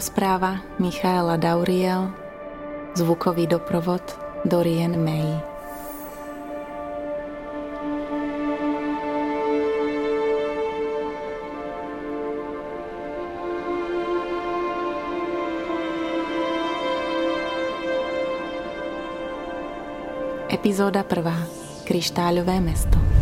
Rozpráva Michaela Dauriel Zvukový doprovod Dorien May Epizóda 1. Kryštáľové mesto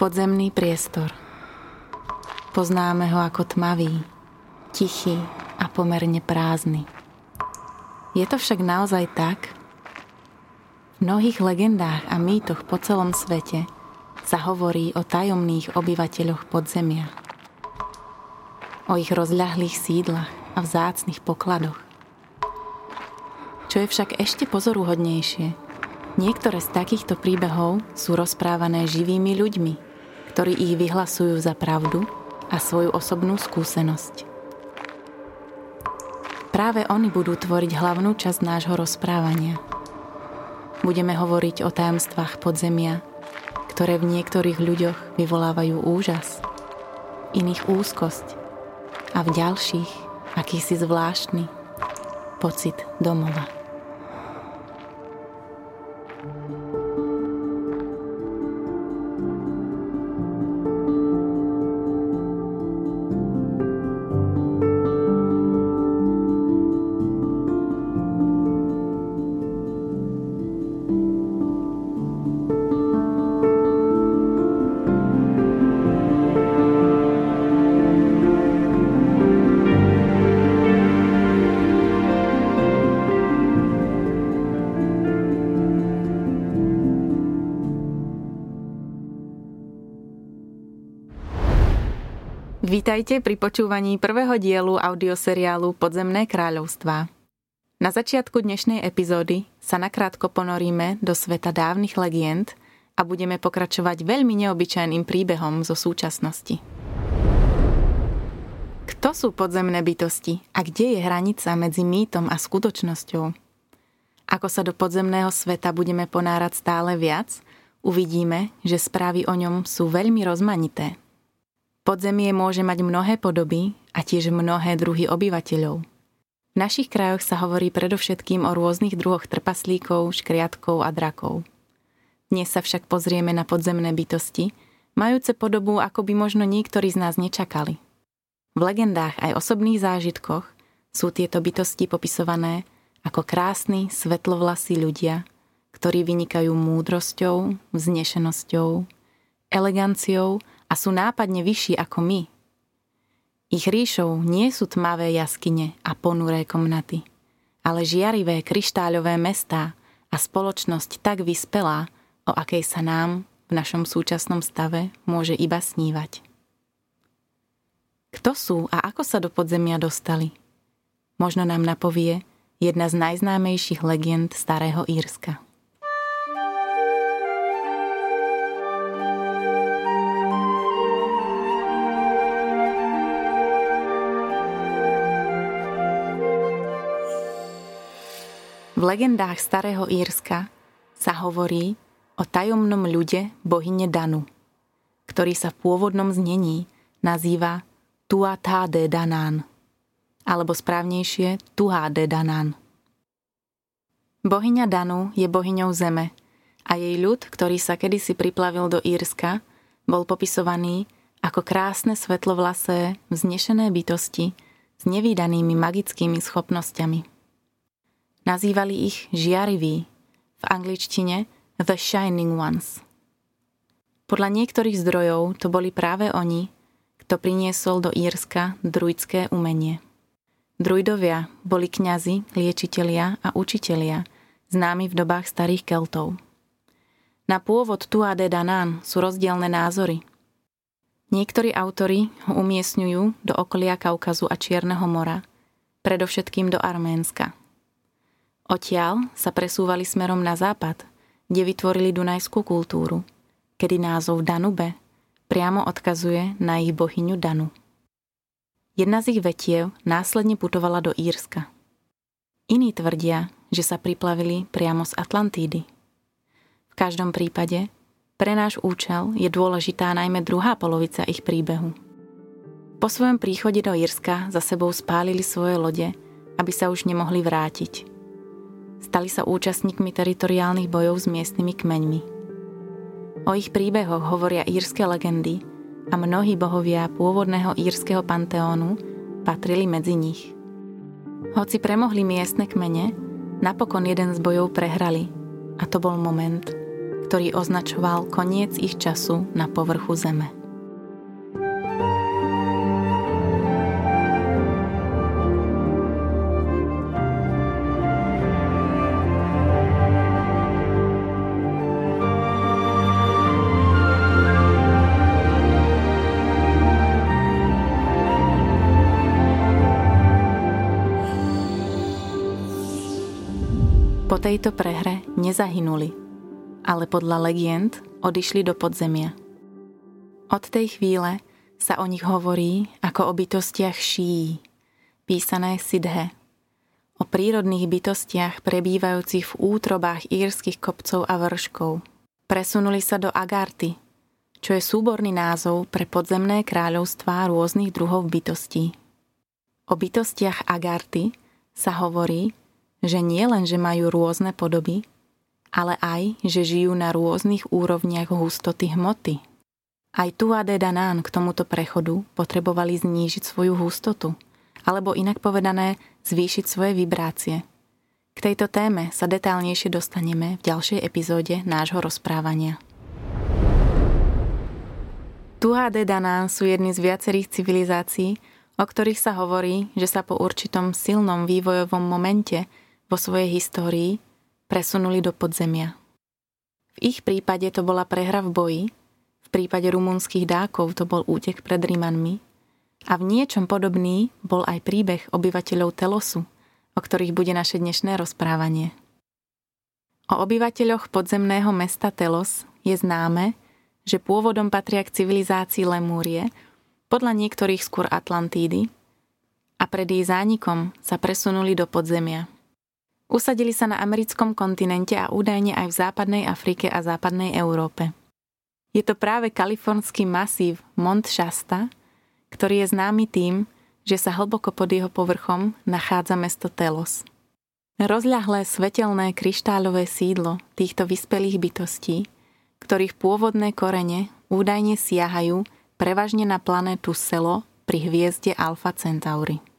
Podzemný priestor. Poznáme ho ako tmavý, tichý a pomerne prázdny. Je to však naozaj tak? V mnohých legendách a mýtoch po celom svete sa hovorí o tajomných obyvateľoch podzemia, o ich rozľahlých sídlach a vzácnych pokladoch. Čo je však ešte pozoruhodnejšie, niektoré z takýchto príbehov sú rozprávané živými ľuďmi, ktorí ich vyhlasujú za pravdu a svoju osobnú skúsenosť. Práve oni budú tvoriť hlavnú časť nášho rozprávania – Budeme hovoriť o tajomstvách podzemia, ktoré v niektorých ľuďoch vyvolávajú úžas, iných úzkosť a v ďalších akýsi zvláštny pocit domova. Vítajte pri počúvaní prvého dielu audioseriálu Podzemné kráľovstvá. Na začiatku dnešnej epizódy sa nakrátko ponoríme do sveta dávnych legend a budeme pokračovať veľmi neobyčajným príbehom zo súčasnosti. Kto sú podzemné bytosti a kde je hranica medzi mýtom a skutočnosťou? Ako sa do podzemného sveta budeme ponárať stále viac, uvidíme, že správy o ňom sú veľmi rozmanité – Podzemie môže mať mnohé podoby a tiež mnohé druhy obyvateľov. V našich krajoch sa hovorí predovšetkým o rôznych druhoch trpaslíkov, škriatkov a drakov. Dnes sa však pozrieme na podzemné bytosti, majúce podobu, ako by možno niektorí z nás nečakali. V legendách aj osobných zážitkoch sú tieto bytosti popisované ako krásni, svetlovlasí ľudia, ktorí vynikajú múdrosťou, vznešenosťou, eleganciou a sú nápadne vyšší ako my. Ich ríšou nie sú tmavé jaskyne a ponuré komnaty, ale žiarivé kryštáľové mestá a spoločnosť tak vyspelá, o akej sa nám v našom súčasnom stave môže iba snívať. Kto sú a ako sa do podzemia dostali? Možno nám napovie jedna z najznámejších legend Starého Írska. V legendách Starého Írska sa hovorí o tajomnom ľude bohyne Danu, ktorý sa v pôvodnom znení nazýva Tuatá de Danán, alebo správnejšie Tuhá de Danán. Bohyňa Danu je bohyňou zeme a jej ľud, ktorý sa kedysi priplavil do Írska, bol popisovaný ako krásne svetlovlasé, vznešené bytosti s nevýdanými magickými schopnosťami. Nazývali ich žiariví, v angličtine The Shining Ones. Podľa niektorých zdrojov to boli práve oni, kto priniesol do Írska druidské umenie. Druidovia boli kňazi, liečitelia a učitelia, známi v dobách starých Keltov. Na pôvod Tua de Danán sú rozdielne názory. Niektorí autory ho umiestňujú do okolia Kaukazu a Čierneho mora, predovšetkým do Arménska – Odtiaľ sa presúvali smerom na západ, kde vytvorili dunajskú kultúru, kedy názov Danube priamo odkazuje na ich bohyňu Danu. Jedna z ich vetiev následne putovala do Írska. Iní tvrdia, že sa priplavili priamo z Atlantídy. V každom prípade pre náš účel je dôležitá najmä druhá polovica ich príbehu. Po svojom príchode do Írska za sebou spálili svoje lode, aby sa už nemohli vrátiť. Stali sa účastníkmi teritoriálnych bojov s miestnymi kmeňmi. O ich príbehoch hovoria írske legendy a mnohí bohovia pôvodného írskeho panteónu patrili medzi nich. Hoci premohli miestne kmene, napokon jeden z bojov prehrali a to bol moment, ktorý označoval koniec ich času na povrchu zeme. Tejto prehre nezahynuli, ale podľa legend odišli do podzemia. Od tej chvíle sa o nich hovorí ako o bytostiach šíí, písané Sidhe, o prírodných bytostiach prebývajúcich v útrobách írskych kopcov a vrškov. Presunuli sa do Agarty, čo je súborný názov pre podzemné kráľovstvá rôznych druhov bytostí. O bytostiach Agarty sa hovorí, že nie len, že majú rôzne podoby, ale aj, že žijú na rôznych úrovniach hustoty hmoty. Aj tu a Danán k tomuto prechodu potrebovali znížiť svoju hustotu, alebo inak povedané, zvýšiť svoje vibrácie. K tejto téme sa detálnejšie dostaneme v ďalšej epizóde nášho rozprávania. Tuhá Danán sú jedny z viacerých civilizácií, o ktorých sa hovorí, že sa po určitom silnom vývojovom momente vo svojej histórii presunuli do podzemia. V ich prípade to bola prehra v boji, v prípade rumunských dákov to bol útek pred Rímanmi a v niečom podobný bol aj príbeh obyvateľov Telosu, o ktorých bude naše dnešné rozprávanie. O obyvateľoch podzemného mesta Telos je známe, že pôvodom patria k civilizácii Lemúrie, podľa niektorých skôr Atlantídy, a pred jej zánikom sa presunuli do podzemia. Usadili sa na americkom kontinente a údajne aj v západnej Afrike a západnej Európe. Je to práve kalifornský masív Mont Shasta, ktorý je známy tým, že sa hlboko pod jeho povrchom nachádza mesto Telos. Rozľahlé svetelné kryštáľové sídlo týchto vyspelých bytostí, ktorých pôvodné korene údajne siahajú prevažne na planétu Selo pri hviezde Alfa Centauri.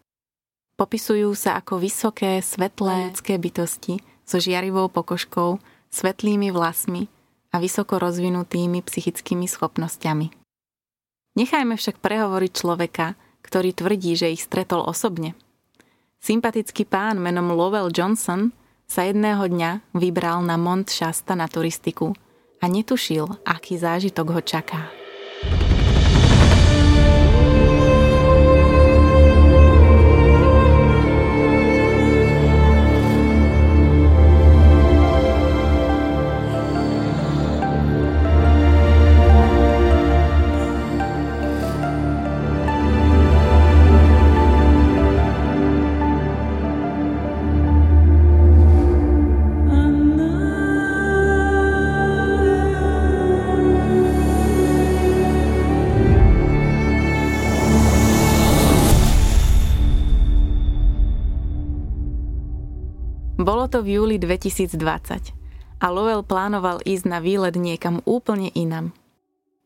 Popisujú sa ako vysoké, svetlé ľudské bytosti so žiarivou pokožkou, svetlými vlasmi a vysoko rozvinutými psychickými schopnosťami. Nechajme však prehovoriť človeka, ktorý tvrdí, že ich stretol osobne. Sympatický pán menom Lowell Johnson sa jedného dňa vybral na Mont Shasta na turistiku a netušil, aký zážitok ho čaká. Bolo to v júli 2020 a Lowell plánoval ísť na výlet niekam úplne inam.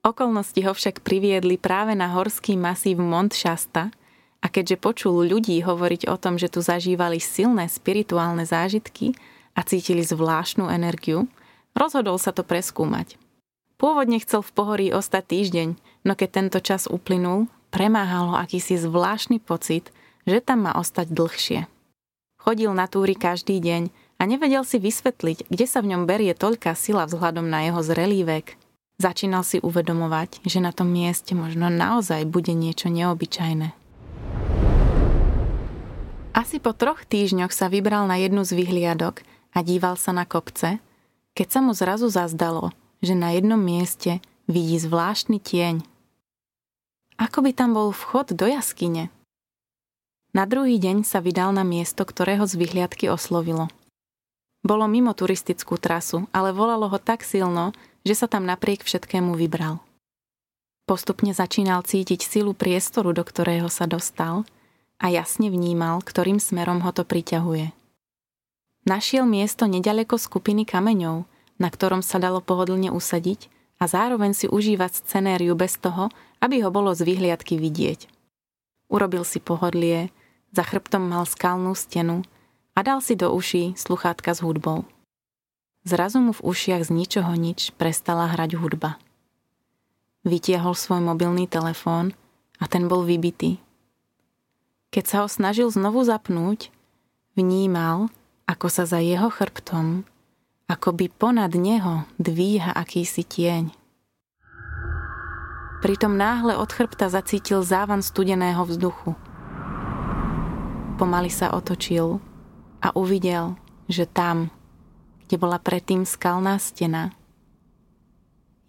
Okolnosti ho však priviedli práve na horský masív Mont Shasta a keďže počul ľudí hovoriť o tom, že tu zažívali silné spirituálne zážitky a cítili zvláštnu energiu, rozhodol sa to preskúmať. Pôvodne chcel v pohorí ostať týždeň, no keď tento čas uplynul, premáhal ho akýsi zvláštny pocit, že tam má ostať dlhšie. Chodil na túry každý deň a nevedel si vysvetliť, kde sa v ňom berie toľká sila vzhľadom na jeho zrelý vek. Začínal si uvedomovať, že na tom mieste možno naozaj bude niečo neobyčajné. Asi po troch týždňoch sa vybral na jednu z vyhliadok a díval sa na kopce, keď sa mu zrazu zazdalo, že na jednom mieste vidí zvláštny tieň Ako by tam bol vchod do jaskyne? Na druhý deň sa vydal na miesto, ktorého z vyhliadky oslovilo. Bolo mimo turistickú trasu, ale volalo ho tak silno, že sa tam napriek všetkému vybral. Postupne začínal cítiť silu priestoru, do ktorého sa dostal a jasne vnímal, ktorým smerom ho to priťahuje. Našiel miesto nedaleko skupiny kameňov, na ktorom sa dalo pohodlne usadiť a zároveň si užívať scenériu bez toho, aby ho bolo z vyhliadky vidieť. Urobil si pohodlie, za chrbtom mal skalnú stenu a dal si do uší sluchátka s hudbou. Zrazu mu v ušiach z ničoho nič prestala hrať hudba. Vytiahol svoj mobilný telefón a ten bol vybitý. Keď sa ho snažil znovu zapnúť, vnímal, ako sa za jeho chrbtom, ako by ponad neho dvíha akýsi tieň. Pritom náhle od chrbta zacítil závan studeného vzduchu – Pomaly sa otočil a uvidel, že tam, kde bola predtým skalná stena,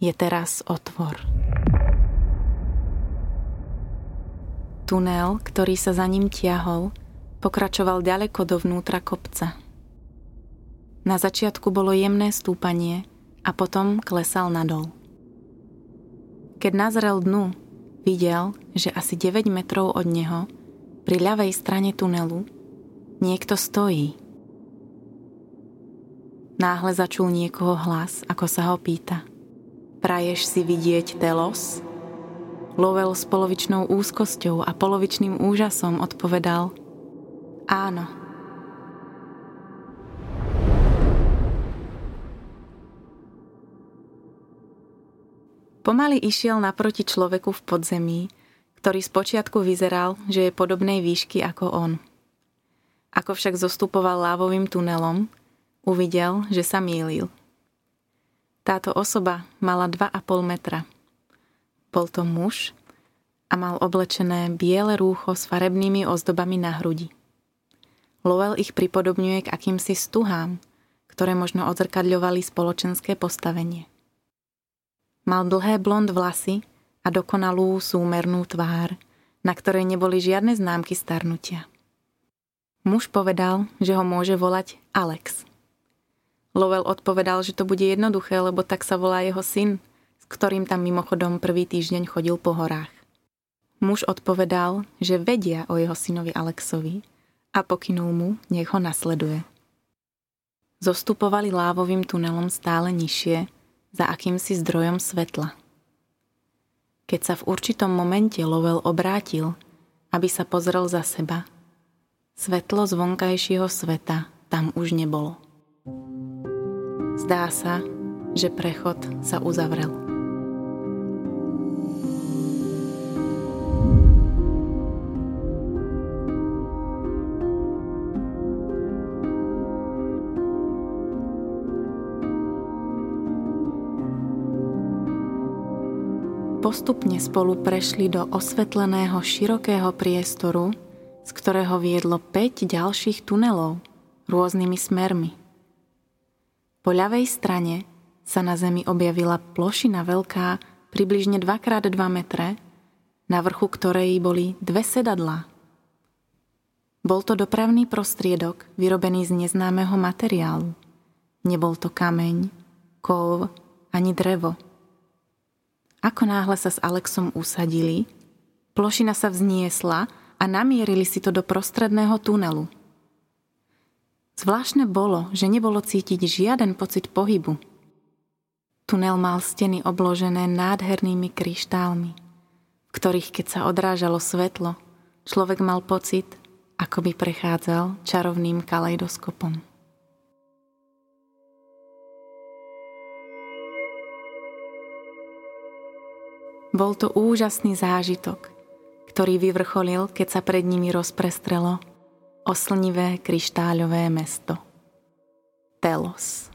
je teraz otvor. Tunel, ktorý sa za ním tiahol, pokračoval ďaleko dovnútra kopca. Na začiatku bolo jemné stúpanie a potom klesal nadol. Keď nazrel dnu, videl, že asi 9 metrov od neho pri ľavej strane tunelu niekto stojí. Náhle začul niekoho hlas, ako sa ho pýta. Praješ si vidieť Telos? Lovel s polovičnou úzkosťou a polovičným úžasom odpovedal Áno. Pomaly išiel naproti človeku v podzemí, ktorý spočiatku vyzeral, že je podobnej výšky ako on. Ako však zostupoval lávovým tunelom, uvidel, že sa mýlil. Táto osoba mala 2,5 metra. Bol to muž a mal oblečené biele rúcho s farebnými ozdobami na hrudi. Lowell ich pripodobňuje k akýmsi stuhám, ktoré možno odzrkadľovali spoločenské postavenie. Mal dlhé blond vlasy a dokonalú súmernú tvár, na ktorej neboli žiadne známky starnutia. Muž povedal, že ho môže volať Alex. Lowell odpovedal, že to bude jednoduché, lebo tak sa volá jeho syn, s ktorým tam mimochodom prvý týždeň chodil po horách. Muž odpovedal, že vedia o jeho synovi Alexovi a pokynul mu, nech ho nasleduje. Zostupovali lávovým tunelom stále nižšie, za akýmsi zdrojom svetla. Keď sa v určitom momente Lovell obrátil, aby sa pozrel za seba, svetlo z vonkajšieho sveta tam už nebolo. Zdá sa, že prechod sa uzavrel. Postupne spolu prešli do osvetleného širokého priestoru, z ktorého viedlo 5 ďalších tunelov rôznymi smermi. Po ľavej strane sa na zemi objavila plošina veľká, približne 2x2 metre, na vrchu ktorej boli dve sedadlá. Bol to dopravný prostriedok, vyrobený z neznámeho materiálu. Nebol to kameň, kov ani drevo – ako náhle sa s Alexom usadili, plošina sa vzniesla a namierili si to do prostredného tunelu. Zvláštne bolo, že nebolo cítiť žiaden pocit pohybu. Tunel mal steny obložené nádhernými kryštálmi, v ktorých keď sa odrážalo svetlo, človek mal pocit, ako by prechádzal čarovným kaleidoskopom. Bol to úžasný zážitok, ktorý vyvrcholil, keď sa pred nimi rozprestrelo oslnivé kryštáľové mesto. Telos.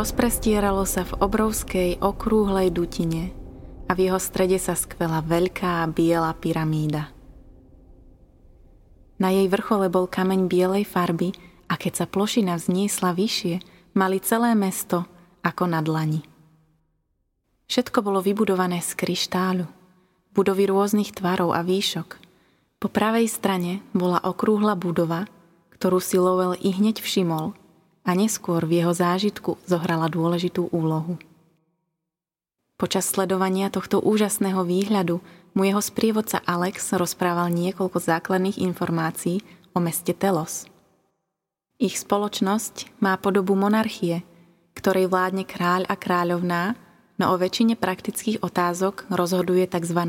Rozprestieralo sa v obrovskej okrúhlej dutine a v jeho strede sa skvela veľká biela pyramída. Na jej vrchole bol kameň bielej farby a keď sa plošina vzniesla vyššie, mali celé mesto ako na dlani. Všetko bolo vybudované z kryštáľu, budovy rôznych tvarov a výšok. Po pravej strane bola okrúhla budova, ktorú si Lowell i hneď všimol a neskôr v jeho zážitku zohrala dôležitú úlohu. Počas sledovania tohto úžasného výhľadu mu jeho sprievodca Alex rozprával niekoľko základných informácií o meste Telos. Ich spoločnosť má podobu monarchie, ktorej vládne kráľ a kráľovná, no o väčšine praktických otázok rozhoduje tzv.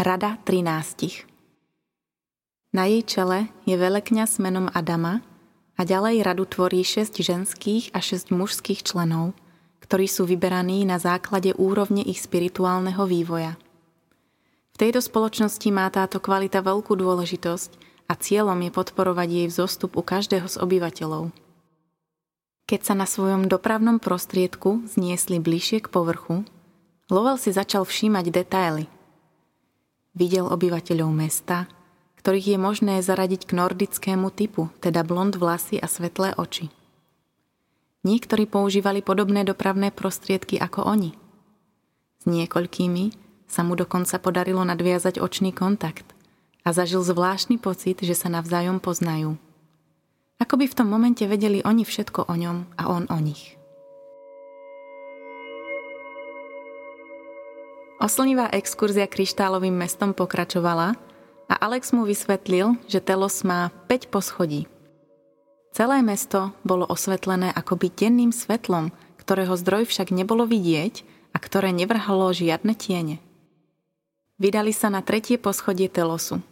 Rada 13. Na jej čele je veľekňaz menom Adama a ďalej radu tvorí 6 ženských a 6 mužských členov – ktorí sú vyberaní na základe úrovne ich spirituálneho vývoja. V tejto spoločnosti má táto kvalita veľkú dôležitosť a cieľom je podporovať jej vzostup u každého z obyvateľov. Keď sa na svojom dopravnom prostriedku zniesli bližšie k povrchu, Lowell si začal všímať detaily. Videl obyvateľov mesta, ktorých je možné zaradiť k nordickému typu, teda blond vlasy a svetlé oči. Niektorí používali podobné dopravné prostriedky ako oni. S niekoľkými sa mu dokonca podarilo nadviazať očný kontakt a zažil zvláštny pocit, že sa navzájom poznajú. Ako by v tom momente vedeli oni všetko o ňom a on o nich. Oslnivá exkurzia kryštálovým mestom pokračovala a Alex mu vysvetlil, že Telos má 5 poschodí – Celé mesto bolo osvetlené akoby denným svetlom, ktorého zdroj však nebolo vidieť a ktoré nevrhalo žiadne tiene. Vydali sa na tretie poschodie Telosu,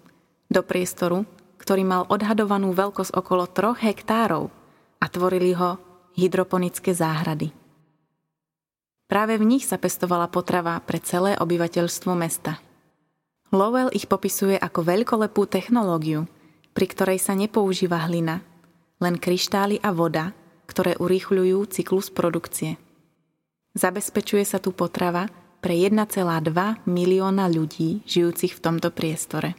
do priestoru, ktorý mal odhadovanú veľkosť okolo troch hektárov a tvorili ho hydroponické záhrady. Práve v nich sa pestovala potrava pre celé obyvateľstvo mesta. Lowell ich popisuje ako veľkolepú technológiu, pri ktorej sa nepoužíva hlina, len kryštály a voda, ktoré urýchľujú cyklus produkcie. Zabezpečuje sa tu potrava pre 1,2 milióna ľudí žijúcich v tomto priestore.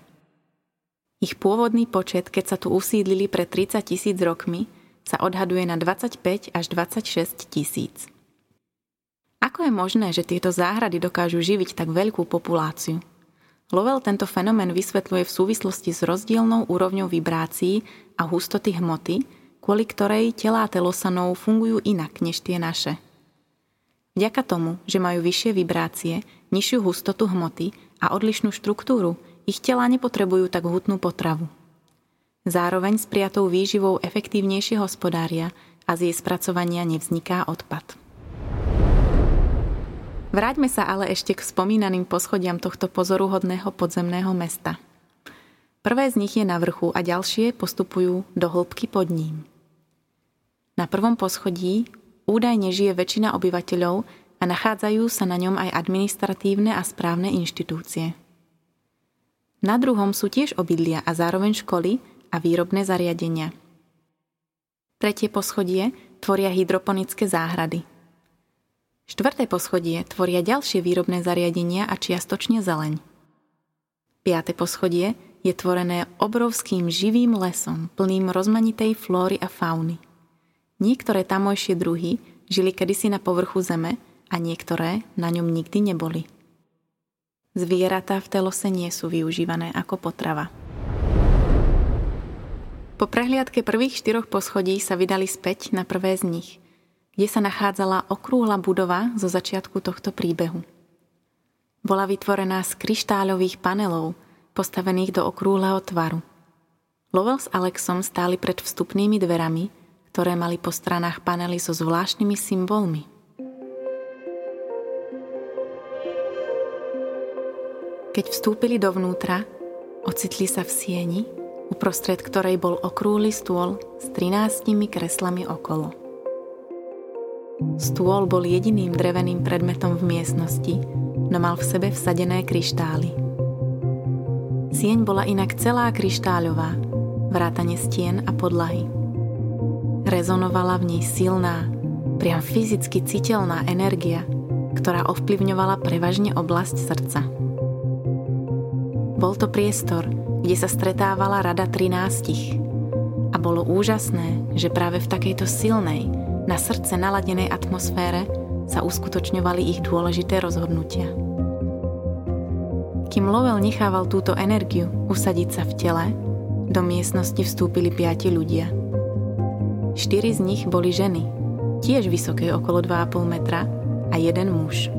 Ich pôvodný počet, keď sa tu usídlili pred 30 tisíc rokmi, sa odhaduje na 25 až 26 tisíc. Ako je možné, že tieto záhrady dokážu živiť tak veľkú populáciu? Lovell tento fenomén vysvetľuje v súvislosti s rozdielnou úrovňou vibrácií a hustoty hmoty, kvôli ktorej telá telosanov fungujú inak než tie naše. Vďaka tomu, že majú vyššie vibrácie, nižšiu hustotu hmoty a odlišnú štruktúru, ich tela nepotrebujú tak hutnú potravu. Zároveň s prijatou výživou efektívnejšie hospodária a z jej spracovania nevzniká odpad. Vráťme sa ale ešte k spomínaným poschodiam tohto pozoruhodného podzemného mesta. Prvé z nich je na vrchu a ďalšie postupujú do hĺbky pod ním. Na prvom poschodí údajne žije väčšina obyvateľov a nachádzajú sa na ňom aj administratívne a správne inštitúcie. Na druhom sú tiež obydlia a zároveň školy a výrobné zariadenia. Tretie poschodie tvoria hydroponické záhrady – Štvrté poschodie tvoria ďalšie výrobné zariadenia a čiastočne zeleň. Piaté poschodie je tvorené obrovským živým lesom, plným rozmanitej flóry a fauny. Niektoré tamojšie druhy žili kedysi na povrchu zeme a niektoré na ňom nikdy neboli. Zvieratá v telose nie sú využívané ako potrava. Po prehliadke prvých štyroch poschodí sa vydali späť na prvé z nich – kde sa nachádzala okrúhla budova zo začiatku tohto príbehu. Bola vytvorená z kryštáľových panelov, postavených do okrúhleho tvaru. Lovell s Alexom stáli pred vstupnými dverami, ktoré mali po stranách panely so zvláštnymi symbolmi. Keď vstúpili dovnútra, ocitli sa v sieni, uprostred ktorej bol okrúhly stôl s 13 kreslami okolo. Stôl bol jediným dreveným predmetom v miestnosti, no mal v sebe vsadené kryštály. Sieň bola inak celá kryštáľová, vrátane stien a podlahy. Rezonovala v nej silná, Priam fyzicky citeľná energia, ktorá ovplyvňovala prevažne oblasť srdca. Bol to priestor, kde sa stretávala rada 13. A bolo úžasné, že práve v takejto silnej, na srdce naladenej atmosfére sa uskutočňovali ich dôležité rozhodnutia. Kým Lowell nechával túto energiu usadiť sa v tele, do miestnosti vstúpili piati ľudia. Štyri z nich boli ženy, tiež vysoké okolo 2,5 metra a jeden muž.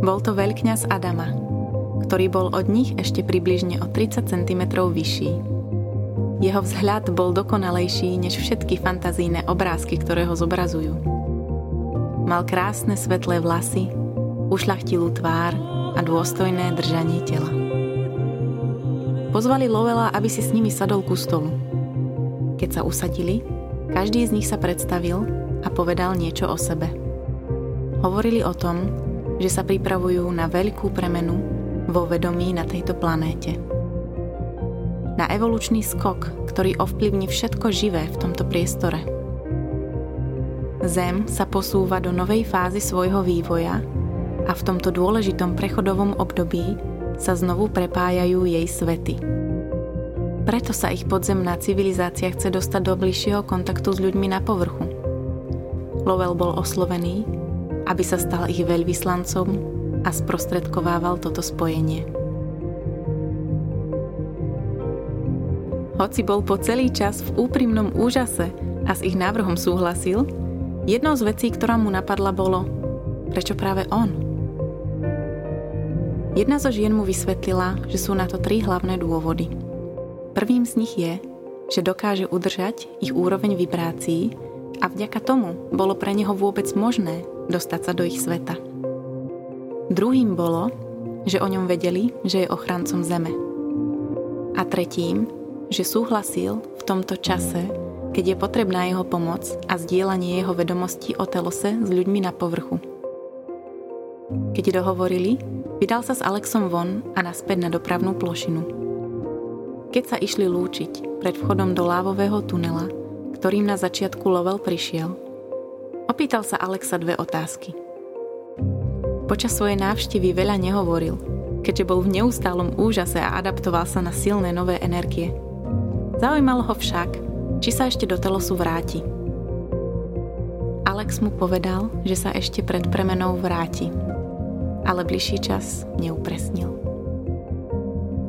Bol to veľkňaz Adama, ktorý bol od nich ešte približne o 30 cm vyšší. Jeho vzhľad bol dokonalejší než všetky fantazíne obrázky, ktoré ho zobrazujú. Mal krásne svetlé vlasy, ušlachtilú tvár a dôstojné držanie tela. Pozvali Lovela, aby si s nimi sadol ku stolu. Keď sa usadili, každý z nich sa predstavil a povedal niečo o sebe. Hovorili o tom, že sa pripravujú na veľkú premenu vo vedomí na tejto planéte. Na evolučný skok, ktorý ovplyvní všetko živé v tomto priestore. Zem sa posúva do novej fázy svojho vývoja a v tomto dôležitom prechodovom období sa znovu prepájajú jej svety. Preto sa ich podzemná civilizácia chce dostať do bližšieho kontaktu s ľuďmi na povrchu. Lovell bol oslovený, aby sa stal ich veľvyslancom a sprostredkovával toto spojenie. Hoci bol po celý čas v úprimnom úžase a s ich návrhom súhlasil, jednou z vecí, ktorá mu napadla, bolo, prečo práve on? Jedna zo žien mu vysvetlila, že sú na to tri hlavné dôvody. Prvým z nich je, že dokáže udržať ich úroveň vibrácií a vďaka tomu bolo pre neho vôbec možné dostať sa do ich sveta. Druhým bolo, že o ňom vedeli, že je ochrancom Zeme. A tretím, že súhlasil v tomto čase, keď je potrebná jeho pomoc a zdieľanie jeho vedomostí o telose s ľuďmi na povrchu. Keď dohovorili, vydal sa s Alexom von a naspäť na dopravnú plošinu. Keď sa išli lúčiť pred vchodom do lávového tunela, ktorým na začiatku Lovell prišiel, opýtal sa Alexa dve otázky. Počas svojej návštevy veľa nehovoril, keďže bol v neustálom úžase a adaptoval sa na silné nové energie. Zaujímalo ho však, či sa ešte do telosu vráti. Alex mu povedal, že sa ešte pred premenou vráti ale bližší čas neupresnil.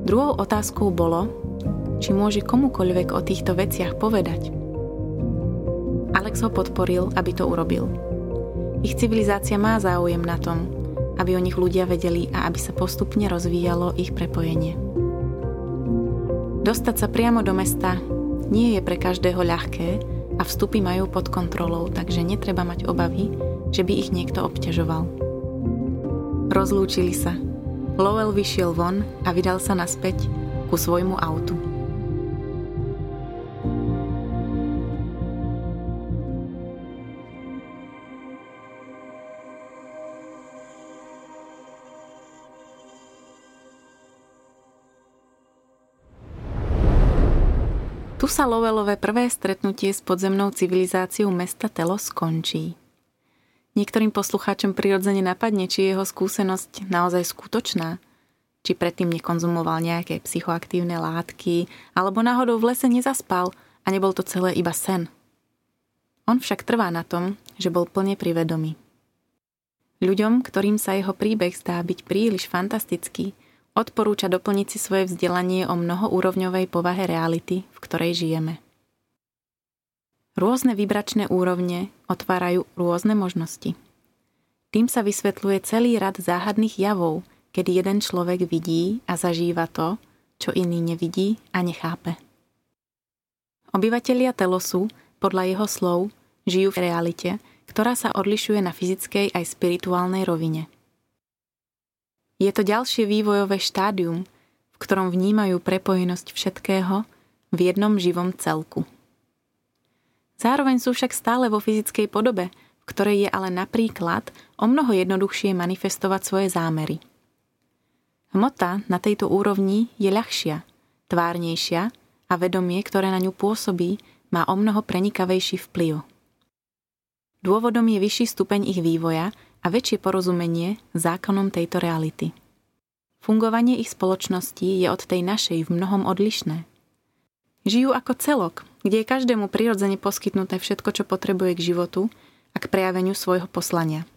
Druhou otázkou bolo, či môže komukoľvek o týchto veciach povedať. Alex ho podporil, aby to urobil. Ich civilizácia má záujem na tom, aby o nich ľudia vedeli a aby sa postupne rozvíjalo ich prepojenie. Dostať sa priamo do mesta nie je pre každého ľahké a vstupy majú pod kontrolou, takže netreba mať obavy, že by ich niekto obťažoval. Rozlúčili sa. Lowell vyšiel von a vydal sa naspäť ku svojmu autu. Tu sa Lowellové prvé stretnutie s podzemnou civilizáciou mesta Telo skončí. Niektorým poslucháčom prirodzene napadne, či jeho skúsenosť naozaj skutočná, či predtým nekonzumoval nejaké psychoaktívne látky, alebo náhodou v lese nezaspal a nebol to celé iba sen. On však trvá na tom, že bol plne privedomý. Ľuďom, ktorým sa jeho príbeh zdá byť príliš fantastický, odporúča doplniť si svoje vzdelanie o mnohoúrovňovej povahe reality, v ktorej žijeme. Rôzne vibračné úrovne otvárajú rôzne možnosti. Tým sa vysvetľuje celý rad záhadných javov, kedy jeden človek vidí a zažíva to, čo iný nevidí a nechápe. Obyvatelia Telosu, podľa jeho slov, žijú v realite, ktorá sa odlišuje na fyzickej aj spirituálnej rovine. Je to ďalšie vývojové štádium, v ktorom vnímajú prepojenosť všetkého v jednom živom celku. Zároveň sú však stále vo fyzickej podobe, v ktorej je ale napríklad o mnoho jednoduchšie manifestovať svoje zámery. Hmota na tejto úrovni je ľahšia, tvárnejšia a vedomie, ktoré na ňu pôsobí, má o mnoho prenikavejší vplyv. Dôvodom je vyšší stupeň ich vývoja a väčšie porozumenie zákonom tejto reality. Fungovanie ich spoločnosti je od tej našej v mnohom odlišné. Žijú ako celok, kde je každému prirodzene poskytnuté všetko, čo potrebuje k životu a k prejaveniu svojho poslania.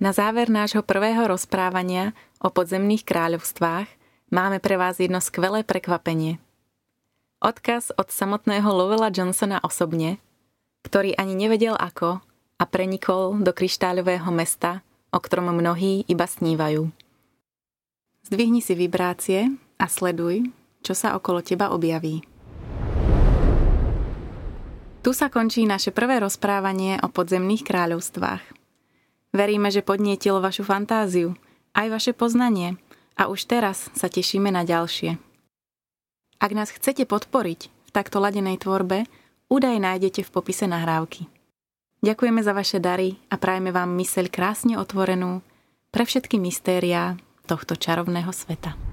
Na záver nášho prvého rozprávania o podzemných kráľovstvách máme pre vás jedno skvelé prekvapenie. Odkaz od samotného Lovela Johnsona osobne, ktorý ani nevedel ako a prenikol do kryštáľového mesta, o ktorom mnohí iba snívajú. Zdvihni si vibrácie a sleduj, čo sa okolo teba objaví. Tu sa končí naše prvé rozprávanie o podzemných kráľovstvách. Veríme, že podnietilo vašu fantáziu, aj vaše poznanie a už teraz sa tešíme na ďalšie. Ak nás chcete podporiť v takto ladenej tvorbe, údaj nájdete v popise nahrávky. Ďakujeme za vaše dary a prajeme vám myseľ krásne otvorenú pre všetky mystériá tohto čarovného sveta.